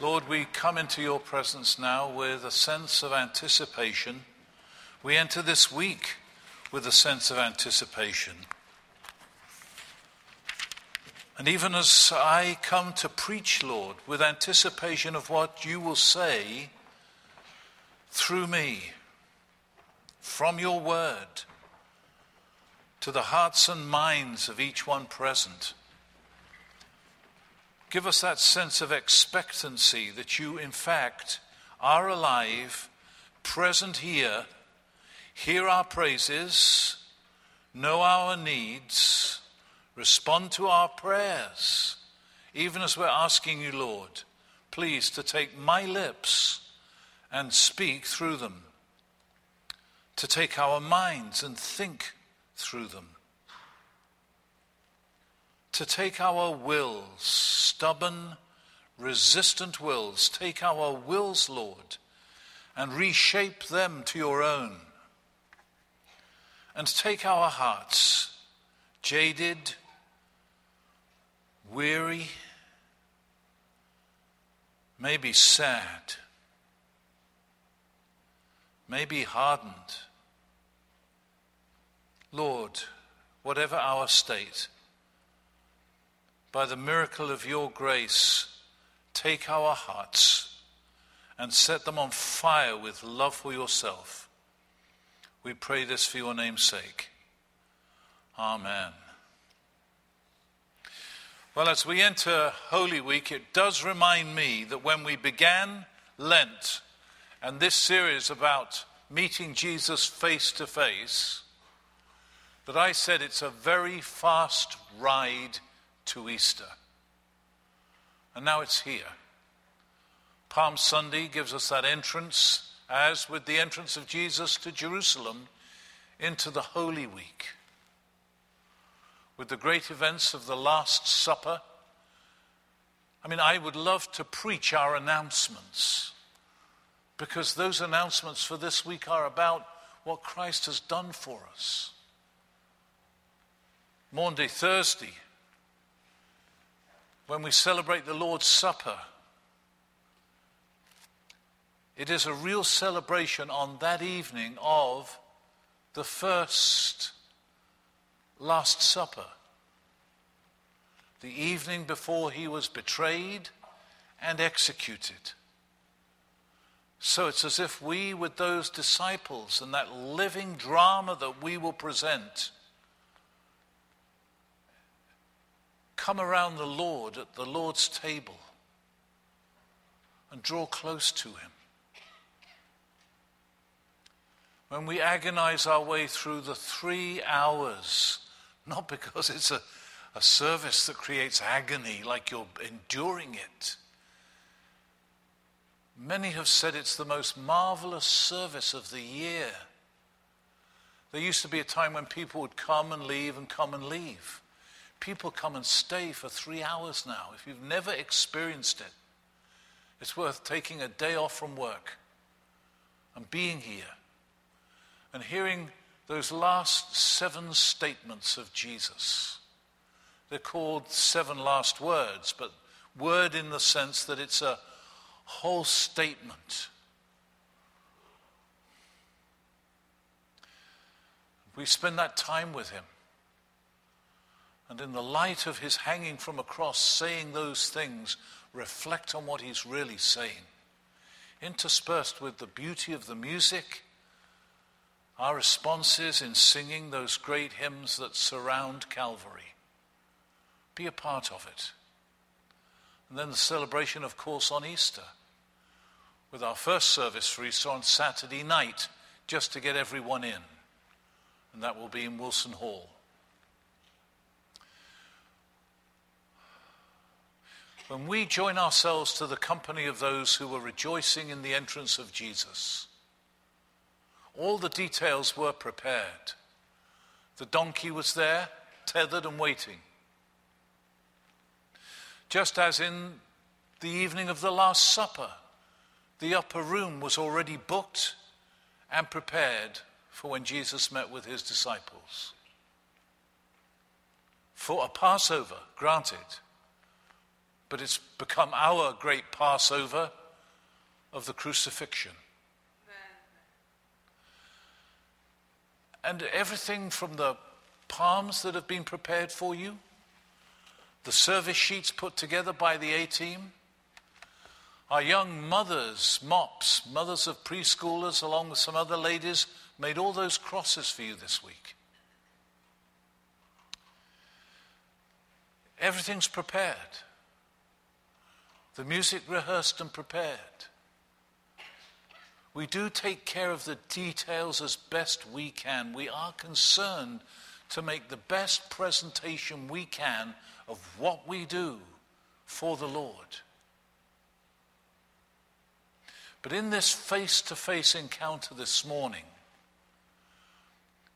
Lord, we come into your presence now with a sense of anticipation. We enter this week with a sense of anticipation. And even as I come to preach, Lord, with anticipation of what you will say through me, from your word, to the hearts and minds of each one present. Give us that sense of expectancy that you, in fact, are alive, present here, hear our praises, know our needs, respond to our prayers, even as we're asking you, Lord, please to take my lips and speak through them, to take our minds and think through them to take our wills, stubborn, resistant wills, take our wills, Lord, and reshape them to your own. And take our hearts, jaded, weary, maybe sad, maybe hardened. Lord, whatever our state, by the miracle of your grace, take our hearts and set them on fire with love for yourself. We pray this for your name's sake. Amen. Well, as we enter Holy Week, it does remind me that when we began Lent and this series about meeting Jesus face to face, that I said it's a very fast ride to Easter. And now it's here. Palm Sunday gives us that entrance, as with the entrance of Jesus to Jerusalem, into the Holy Week. With the great events of the Last Supper. I mean, I would love to preach our announcements because those announcements for this week are about what Christ has done for us. Maundy Thursday, when we celebrate the Lord's Supper, it is a real celebration on that evening of the first Last Supper. The evening before he was betrayed and executed. So it's as if we, with those disciples and that living drama that we will present, come around the Lord at the Lord's table and draw close to Him. When we agonize our way through the three hours, not because it's a, a service that creates agony like you're enduring it. Many have said it's the most marvelous service of the year. There used to be a time when people would come and leave and come and leave. People come and stay for three hours now. If you've never experienced it, it's worth taking a day off from work and being here and hearing those last seven statements of Jesus. They're called seven last words, but word in the sense that it's a whole statement. We spend that time with him. And in the light of his hanging from a cross, saying those things, reflect on what he's really saying. Interspersed with the beauty of the music, our responses in singing those great hymns that surround Calvary. Be a part of it. And then the celebration, of course, on Easter, with our first service for Easter on Saturday night, just to get everyone in. And that will be in Wilson Hall. When we join ourselves to the company of those who were rejoicing in the entrance of Jesus, all the details were prepared. The donkey was there, tethered and waiting. Just as in the evening of the Last Supper, the upper room was already booked and prepared for when Jesus met with his disciples. For a Passover, granted but it's become our great Passover of the crucifixion. And everything from the palms that have been prepared for you, the service sheets put together by the A team, our young mothers, mops, mothers of preschoolers, along with some other ladies, made all those crosses for you this week. Everything's prepared. The music rehearsed and prepared. We do take care of the details as best we can. We are concerned to make the best presentation we can of what we do for the Lord. But in this face to face encounter this morning,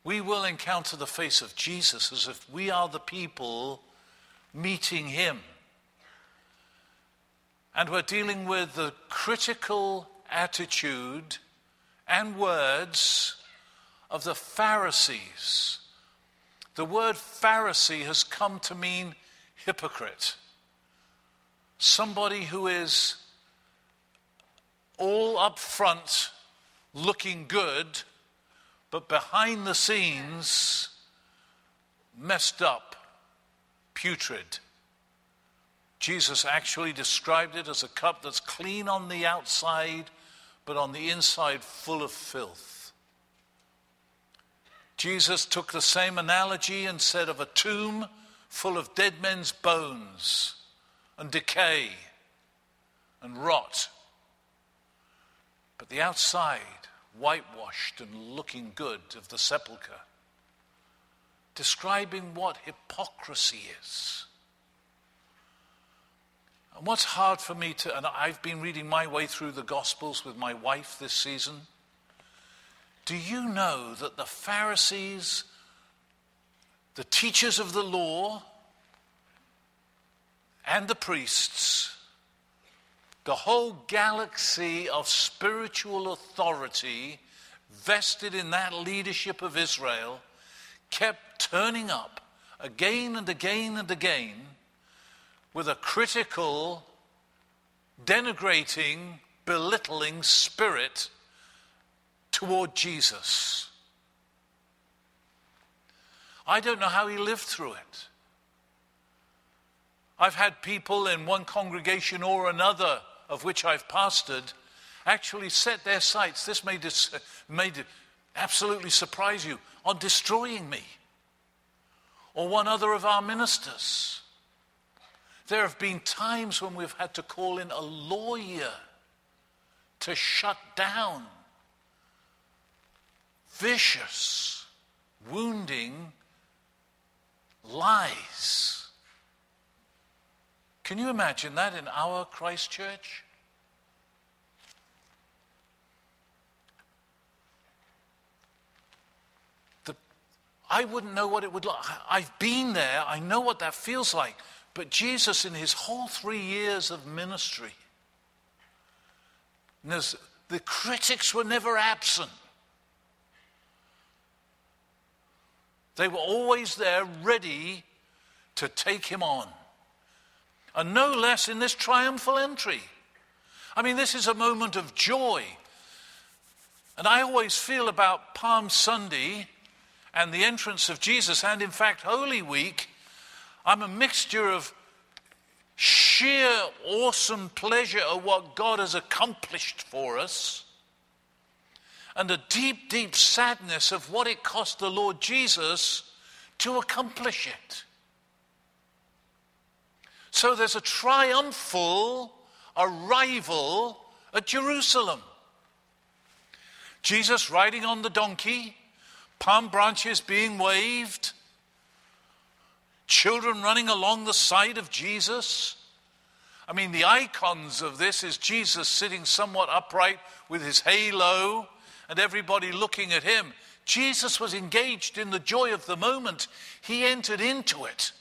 we will encounter the face of Jesus as if we are the people meeting him. And we're dealing with the critical attitude and words of the Pharisees. The word Pharisee has come to mean hypocrite, somebody who is all up front looking good, but behind the scenes messed up, putrid. Jesus actually described it as a cup that's clean on the outside, but on the inside full of filth. Jesus took the same analogy and said of a tomb full of dead men's bones and decay and rot. But the outside, whitewashed and looking good of the sepulchre, describing what hypocrisy is. And what's hard for me to, and I've been reading my way through the Gospels with my wife this season. Do you know that the Pharisees, the teachers of the law, and the priests, the whole galaxy of spiritual authority vested in that leadership of Israel kept turning up again and again and again with a critical, denigrating, belittling spirit toward Jesus. I don't know how he lived through it. I've had people in one congregation or another of which I've pastored actually set their sights. This may, dis- may absolutely surprise you on destroying me or one other of our ministers. There have been times when we've had to call in a lawyer to shut down vicious, wounding lies. Can you imagine that in our Christ Church? The, I wouldn't know what it would look. like. I've been there, I know what that feels like. But Jesus, in his whole three years of ministry, the critics were never absent. They were always there ready to take him on. And no less in this triumphal entry. I mean, this is a moment of joy. And I always feel about Palm Sunday and the entrance of Jesus, and in fact, Holy Week, I'm a mixture of sheer awesome pleasure of what God has accomplished for us and a deep, deep sadness of what it cost the Lord Jesus to accomplish it. So there's a triumphal arrival at Jerusalem. Jesus riding on the donkey, palm branches being waved, children running along the side of Jesus. I mean, the icons of this is Jesus sitting somewhat upright with his halo and everybody looking at him. Jesus was engaged in the joy of the moment, he entered into it.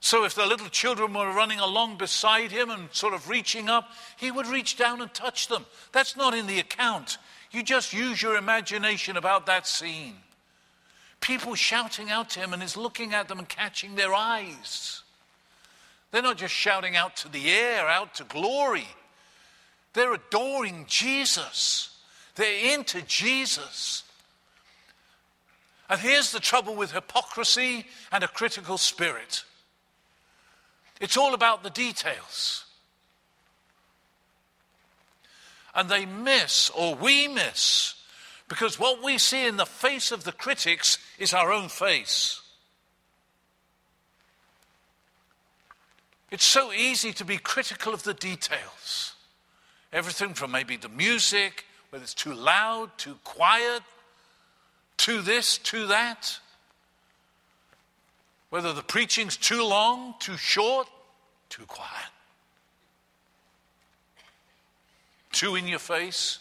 So, if the little children were running along beside him and sort of reaching up, he would reach down and touch them. That's not in the account. You just use your imagination about that scene people shouting out to him and he's looking at them and catching their eyes. They're not just shouting out to the air, out to glory. They're adoring Jesus. They're into Jesus. And here's the trouble with hypocrisy and a critical spirit it's all about the details. And they miss, or we miss, because what we see in the face of the critics is our own face. It's so easy to be critical of the details. Everything from maybe the music, whether it's too loud, too quiet, to this, to that. Whether the preaching's too long, too short, too quiet, too in your face.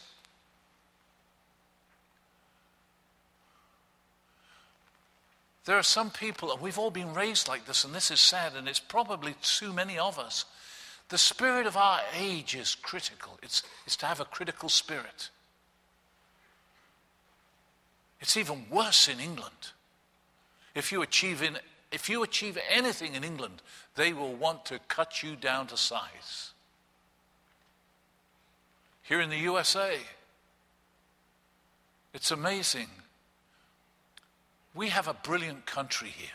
There are some people, and we've all been raised like this, and this is sad, and it's probably too many of us. The spirit of our age is critical. It's, it's to have a critical spirit. It's even worse in England. If you achieve, in, if you achieve anything in England, they will want to cut you down to size. Here in the USA, it's amazing we have a brilliant country here.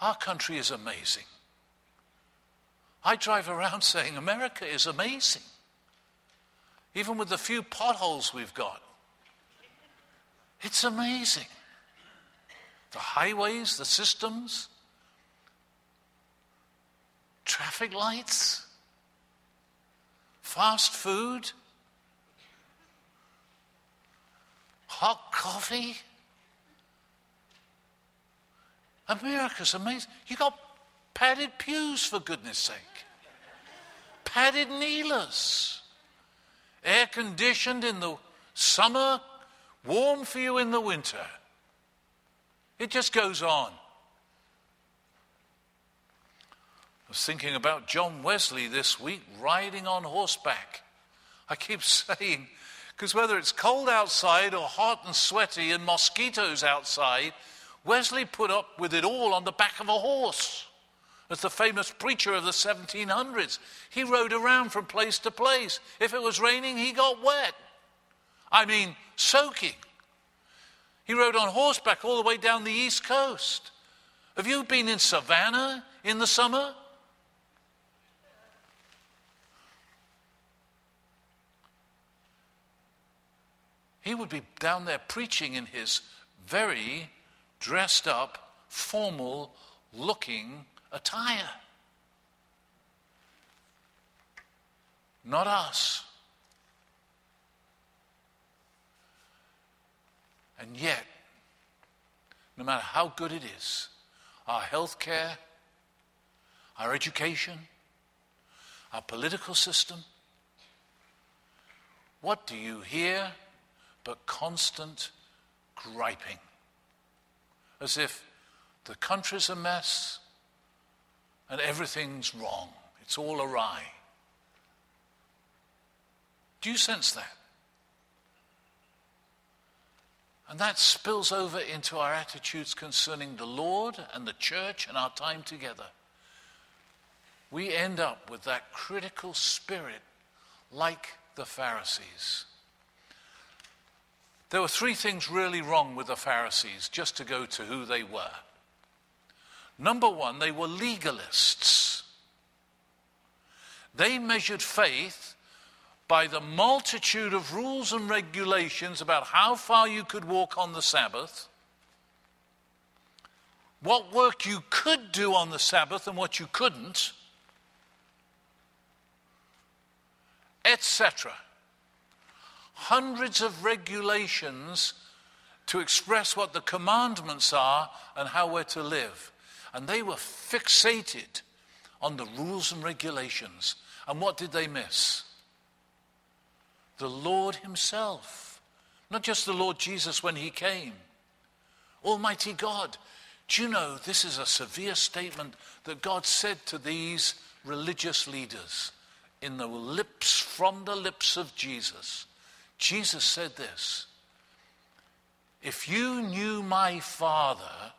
Our country is amazing. I drive around saying America is amazing, even with the few potholes we've got. It's amazing. The highways, the systems, traffic lights, fast food, hot coffee. America's amazing. You got padded pews, for goodness sake, padded kneelers, air conditioned in the summer, warm for you in the winter. It just goes on. I was thinking about John Wesley this week riding on horseback. I keep saying, because whether it's cold outside or hot and sweaty and mosquitoes outside, Wesley put up with it all on the back of a horse. As the famous preacher of the 1700s, he rode around from place to place. If it was raining, he got wet. I mean, soaking. He rode on horseback all the way down the East Coast. Have you been in Savannah in the summer? He would be down there preaching in his very dressed up, formal looking attire. Not us. And yet, no matter how good it is, our health care, our education, our political system, what do you hear but constant griping? As if the country's a mess and everything's wrong, it's all awry. Do you sense that? And that spills over into our attitudes concerning the Lord and the church and our time together. We end up with that critical spirit like the Pharisees. There were three things really wrong with the Pharisees, just to go to who they were. Number one, they were legalists. They measured faith by the multitude of rules and regulations about how far you could walk on the Sabbath, what work you could do on the Sabbath and what you couldn't, etc. Hundreds of regulations to express what the commandments are and how we're to live. And they were fixated on the rules and regulations. And what did they miss? the Lord Himself, not just the Lord Jesus when He came. Almighty God. Do you know this is a severe statement that God said to these religious leaders in the lips, from the lips of Jesus? Jesus said this If you knew my Father,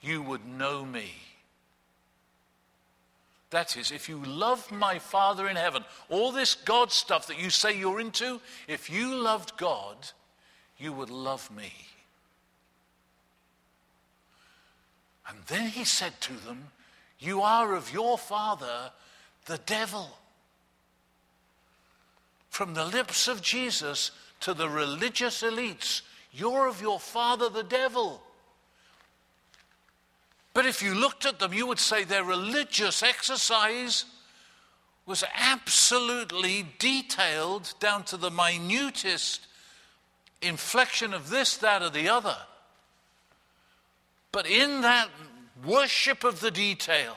you would know me. That is, if you love my Father in heaven, all this God stuff that you say you're into, if you loved God, you would love me. And then he said to them, You are of your father, the devil. From the lips of Jesus to the religious elites, you're of your father, the devil. But if you looked at them, you would say their religious exercise was absolutely detailed down to the minutest inflection of this, that, or the other. But in that worship of the detail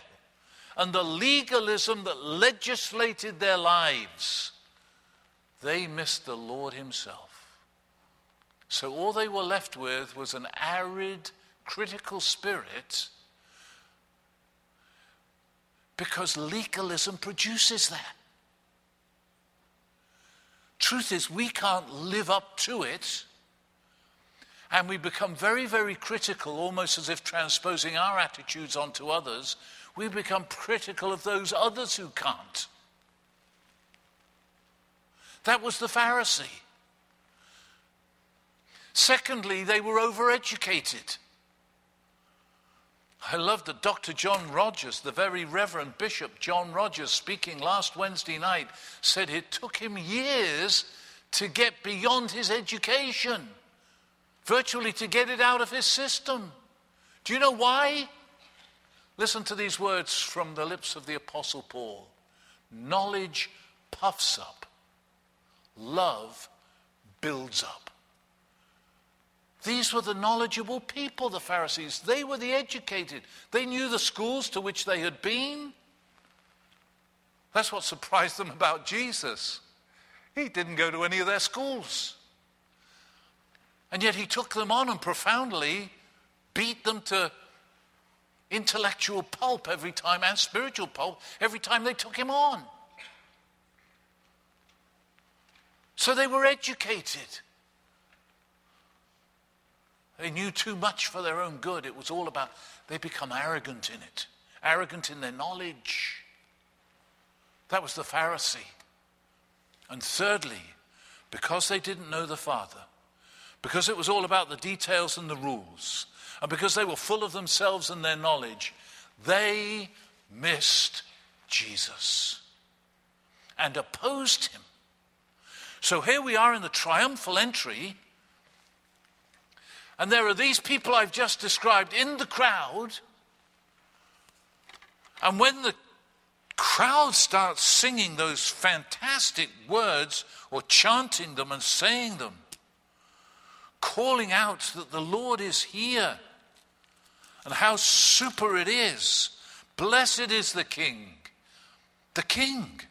and the legalism that legislated their lives, they missed the Lord Himself. So all they were left with was an arid, critical spirit because legalism produces that. Truth is, we can't live up to it and we become very, very critical, almost as if transposing our attitudes onto others. We become critical of those others who can't. That was the Pharisee. Secondly, they were overeducated. I love that Dr. John Rogers, the very Reverend Bishop John Rogers, speaking last Wednesday night, said it took him years to get beyond his education virtually to get it out of his system. Do you know why? Listen to these words from the lips of the Apostle Paul Knowledge puffs up, love builds up. These were the knowledgeable people, the Pharisees. They were the educated. They knew the schools to which they had been. That's what surprised them about Jesus. He didn't go to any of their schools. And yet he took them on and profoundly beat them to intellectual pulp every time and spiritual pulp every time they took him on. So they were educated. They knew too much for their own good. It was all about, they become arrogant in it, arrogant in their knowledge. That was the Pharisee. And thirdly, because they didn't know the Father, because it was all about the details and the rules, and because they were full of themselves and their knowledge, they missed Jesus and opposed him. So here we are in the triumphal entry, and there are these people I've just described in the crowd. And when the crowd starts singing those fantastic words or chanting them and saying them, calling out that the Lord is here and how super it is. Blessed is the King, the King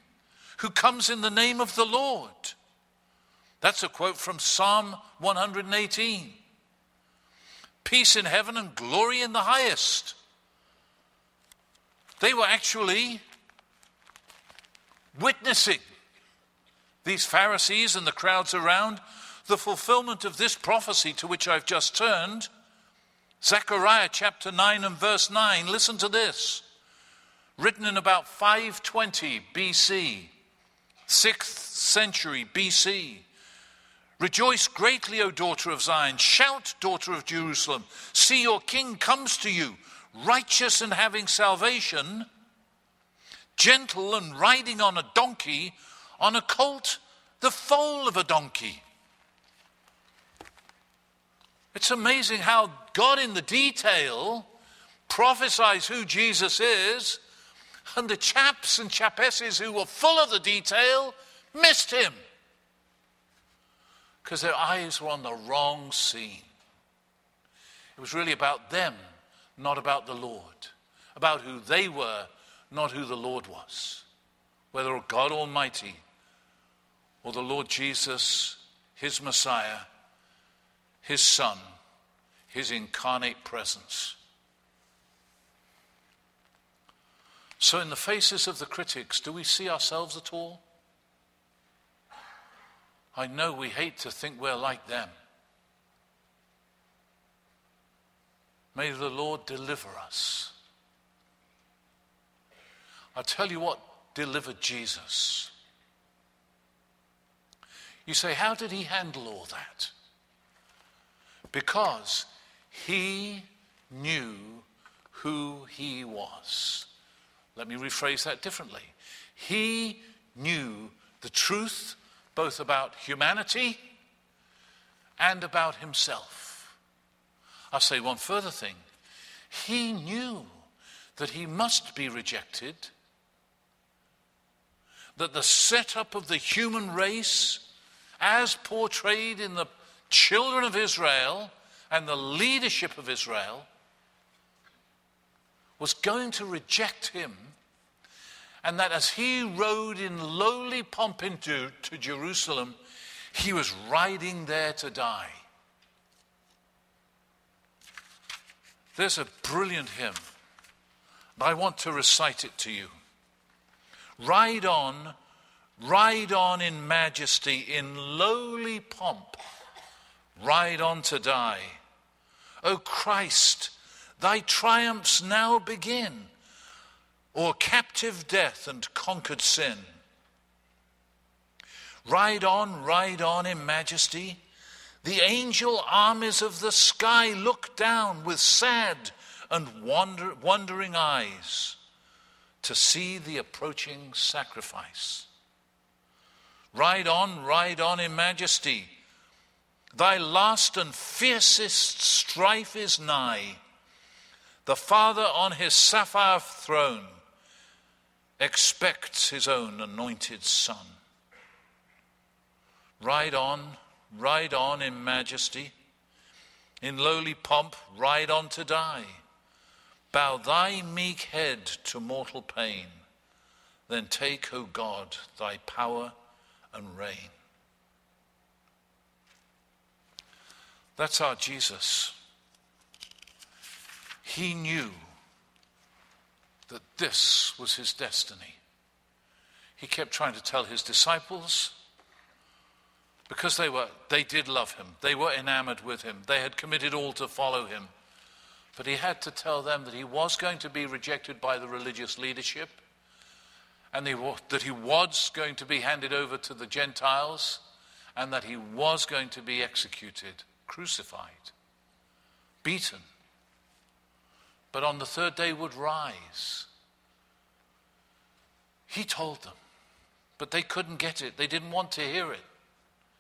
who comes in the name of the Lord. That's a quote from Psalm 118. Peace in heaven and glory in the highest. They were actually witnessing these Pharisees and the crowds around the fulfillment of this prophecy to which I've just turned, Zechariah chapter 9 and verse 9, listen to this. Written in about 520 BC, 6th century BC. Rejoice greatly, O daughter of Zion. Shout, daughter of Jerusalem. See, your king comes to you, righteous and having salvation, gentle and riding on a donkey, on a colt, the foal of a donkey. It's amazing how God, in the detail, prophesies who Jesus is, and the chaps and chapesses who were full of the detail missed him because their eyes were on the wrong scene. It was really about them, not about the Lord, about who they were, not who the Lord was. Whether God Almighty or the Lord Jesus, his Messiah, his Son, his incarnate presence. So, in the faces of the critics, do we see ourselves at all? I know we hate to think we're like them. May the Lord deliver us. I'll tell you what delivered Jesus. You say, how did he handle all that? Because he knew who he was. Let me rephrase that differently. He knew the truth both about humanity and about himself. I'll say one further thing. He knew that he must be rejected, that the setup of the human race, as portrayed in the children of Israel and the leadership of Israel, was going to reject him, and that as he rode in lowly pomp into to Jerusalem, he was riding there to die. There's a brilliant hymn, and I want to recite it to you. Ride on, ride on in majesty, in lowly pomp, ride on to die. O Christ, Thy triumphs now begin, o'er captive death and conquered sin. Ride on, ride on in majesty. The angel armies of the sky look down with sad and wonder, wondering eyes to see the approaching sacrifice. Ride on, ride on in majesty. Thy last and fiercest strife is nigh. The Father on his sapphire throne expects his own anointed Son. Ride on, ride on in majesty. In lowly pomp, ride on to die. Bow thy meek head to mortal pain. Then take, O God, thy power and reign. That's our Jesus. He knew that this was his destiny. He kept trying to tell his disciples because they were they did love him. They were enamored with him. They had committed all to follow him. But he had to tell them that he was going to be rejected by the religious leadership and that he was going to be handed over to the Gentiles and that he was going to be executed, crucified, beaten but on the third day would rise. He told them, but they couldn't get it. They didn't want to hear it.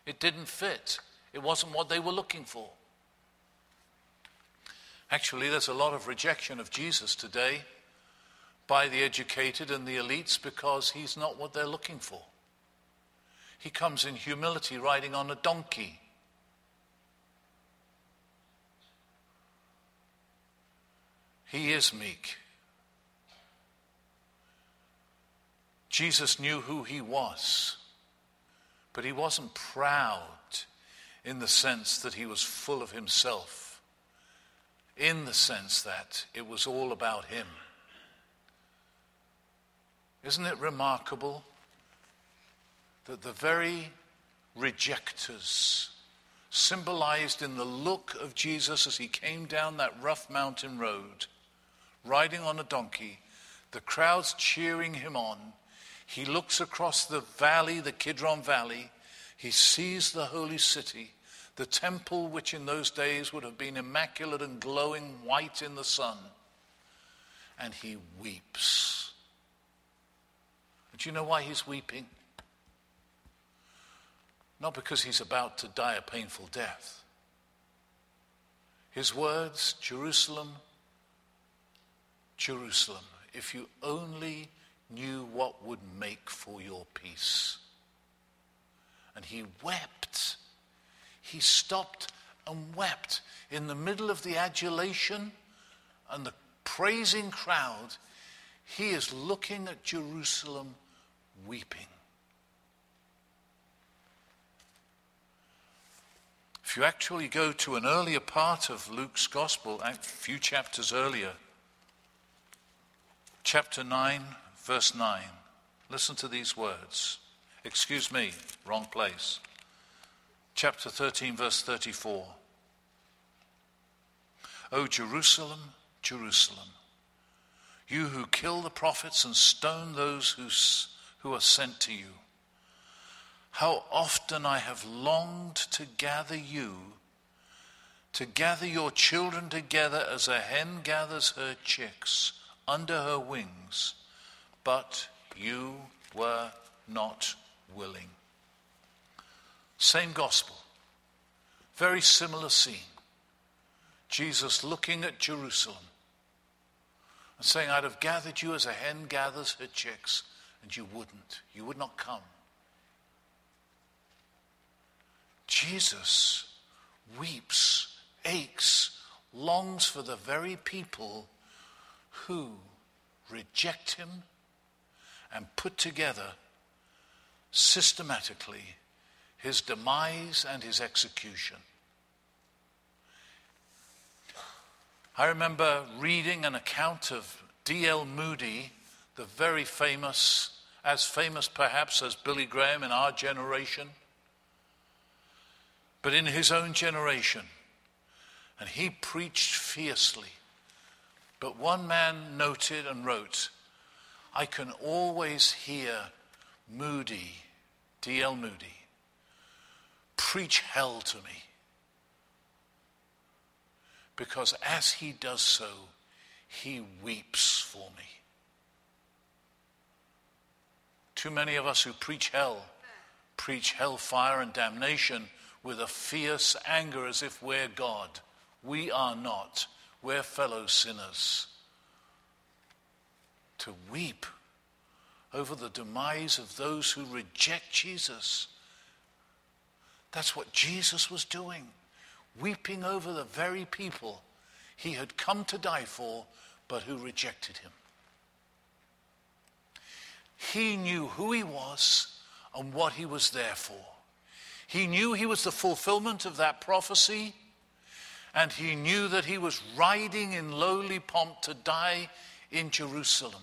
It didn't fit, it wasn't what they were looking for. Actually, there's a lot of rejection of Jesus today by the educated and the elites because he's not what they're looking for. He comes in humility riding on a donkey. He is meek. Jesus knew who he was, but he wasn't proud in the sense that he was full of himself, in the sense that it was all about him. Isn't it remarkable that the very rejectors, symbolized in the look of Jesus as he came down that rough mountain road, riding on a donkey, the crowds cheering him on. He looks across the valley, the Kidron Valley. He sees the holy city, the temple, which in those days would have been immaculate and glowing white in the sun. And he weeps. Do you know why he's weeping? Not because he's about to die a painful death. His words, Jerusalem, Jerusalem, if you only knew what would make for your peace. And he wept. He stopped and wept in the middle of the adulation and the praising crowd. He is looking at Jerusalem weeping. If you actually go to an earlier part of Luke's gospel, a few chapters earlier, chapter 9, verse 9. Listen to these words. Excuse me, wrong place. Chapter 13, verse 34. O Jerusalem, Jerusalem, you who kill the prophets and stone those who, who are sent to you. How often I have longed to gather you, to gather your children together as a hen gathers her chicks under her wings, but you were not willing. Same gospel, very similar scene. Jesus looking at Jerusalem and saying, I'd have gathered you as a hen gathers her chicks, and you wouldn't. You would not come. Jesus weeps, aches, longs for the very people who reject him and put together systematically his demise and his execution. I remember reading an account of D.L. Moody, the very famous, as famous perhaps as Billy Graham in our generation, but in his own generation. And he preached fiercely. But one man noted and wrote, I can always hear Moody, D.L. Moody, preach hell to me because as he does so, he weeps for me. Too many of us who preach hell preach hellfire and damnation with a fierce anger as if we're God. We are not. We're fellow sinners. To weep over the demise of those who reject Jesus. That's what Jesus was doing weeping over the very people he had come to die for, but who rejected him. He knew who he was and what he was there for. He knew he was the fulfillment of that prophecy, and he knew that he was riding in lowly pomp to die in Jerusalem.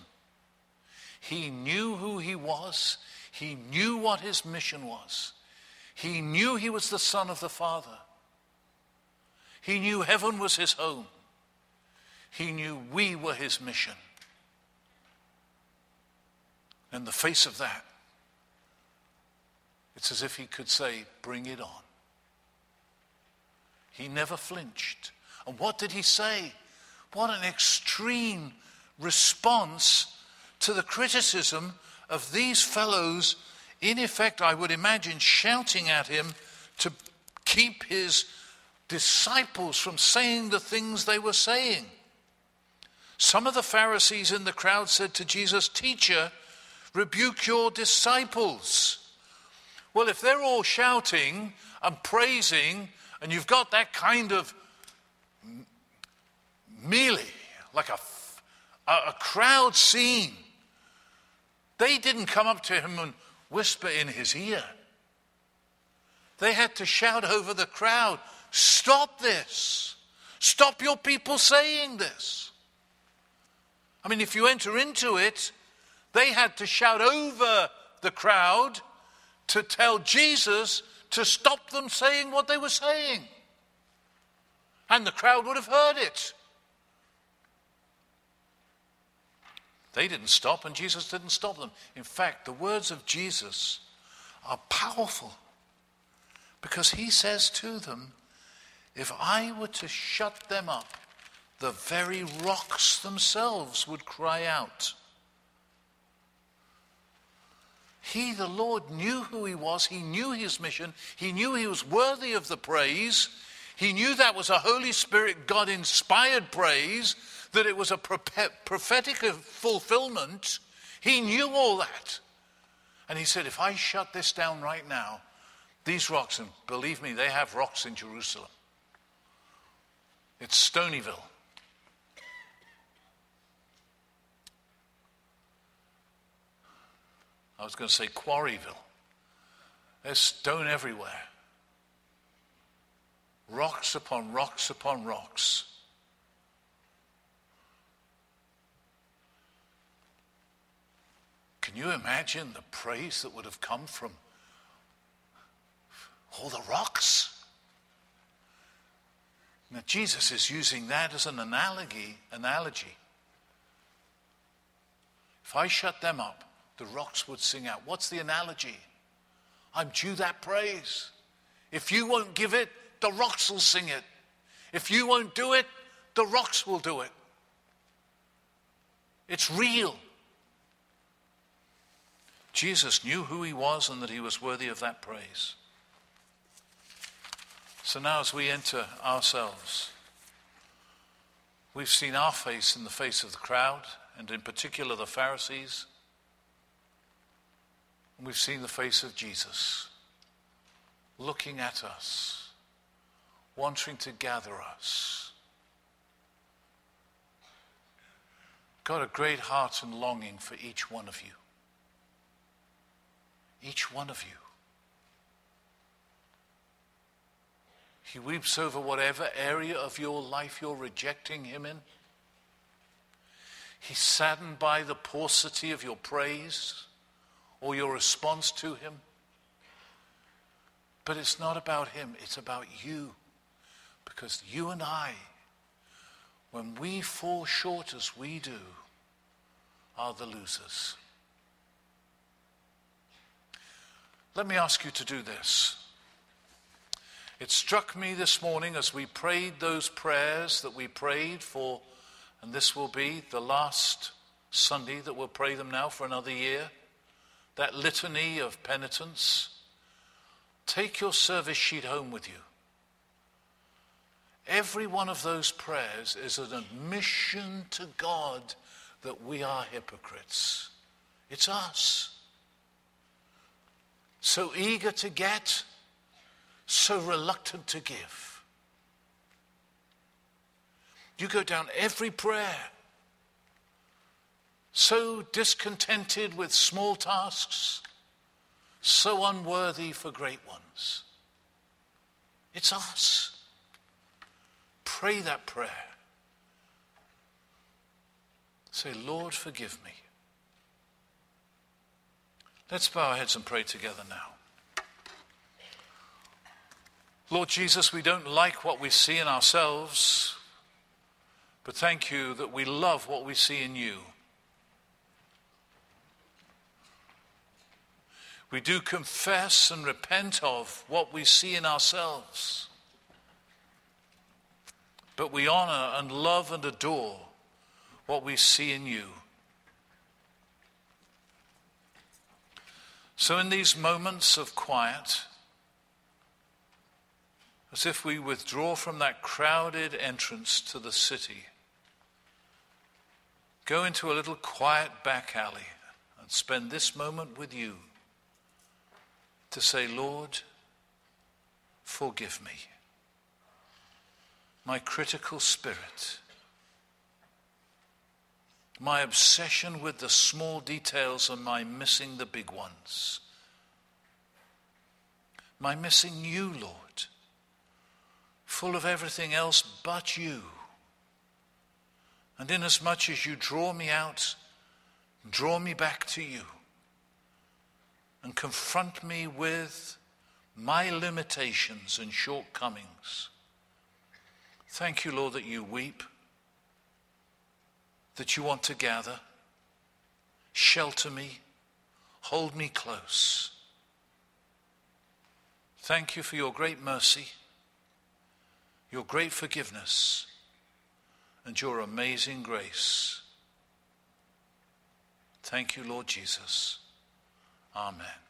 He knew who he was, he knew what his mission was, he knew he was the Son of the Father. He knew heaven was his home. He knew we were his mission. In the face of that, it's as if he could say, Bring it on. He never flinched. And what did he say? What an extreme response to the criticism of these fellows, in effect, I would imagine, shouting at him to keep his disciples from saying the things they were saying. Some of the Pharisees in the crowd said to Jesus, Teacher, rebuke your disciples. Well, if they're all shouting and praising, and you've got that kind of melee, like a, a, crowd scene, they didn't come up to him and whisper in his ear. They had to shout over the crowd, Stop this. Stop your people saying this. I mean, if you enter into it, they had to shout over the crowd to tell Jesus to stop them saying what they were saying. And the crowd would have heard it. They didn't stop, and Jesus didn't stop them. In fact, the words of Jesus are powerful because he says to them, if I were to shut them up, the very rocks themselves would cry out. He, the Lord, knew who he was. He knew his mission. He knew he was worthy of the praise. He knew that was a Holy Spirit, God inspired praise, that it was a prophetic fulfillment. He knew all that. And he said, If I shut this down right now, these rocks, and believe me, they have rocks in Jerusalem, it's Stonyville. I was going to say Quarryville. There's stone everywhere. Rocks upon rocks upon rocks. Can you imagine the praise that would have come from all the rocks? Now, Jesus is using that as an analogy, analogy If I shut them up, the rocks would sing out. What's the analogy? I'm due that praise. If you won't give it, the rocks will sing it. If you won't do it, the rocks will do it. It's real. Jesus knew who he was and that he was worthy of that praise. So now, as we enter ourselves, we've seen our face in the face of the crowd, and in particular the Pharisees. And we've seen the face of Jesus looking at us, wanting to gather us. Got a great heart and longing for each one of you. Each one of you. He weeps over whatever area of your life you're rejecting Him in. He's saddened by the paucity of your praise or your response to Him. But it's not about Him, it's about you. Because you and I, when we fall short as we do, are the losers. Let me ask you to do this. It struck me this morning as we prayed those prayers that we prayed for, and this will be the last Sunday that we'll pray them now for another year, that litany of penitence. Take your service sheet home with you. Every one of those prayers is an admission to God that we are hypocrites. It's us. So eager to get so reluctant to give. You go down every prayer, so discontented with small tasks, so unworthy for great ones. It's us. Pray that prayer. Say, Lord, forgive me. Let's bow our heads and pray together now. Lord Jesus, we don't like what we see in ourselves, but thank you that we love what we see in you. We do confess and repent of what we see in ourselves, but we honor and love and adore what we see in you. So, in these moments of quiet, as if we withdraw from that crowded entrance to the city, go into a little quiet back alley and spend this moment with you to say, Lord, forgive me. My critical spirit, my obsession with the small details and my missing the big ones, my missing you, Lord full of everything else but you. And inasmuch as you draw me out, draw me back to you, and confront me with my limitations and shortcomings. Thank you, Lord, that you weep, that you want to gather, shelter me, hold me close. Thank you for your great mercy your great forgiveness, and your amazing grace. Thank you, Lord Jesus. Amen.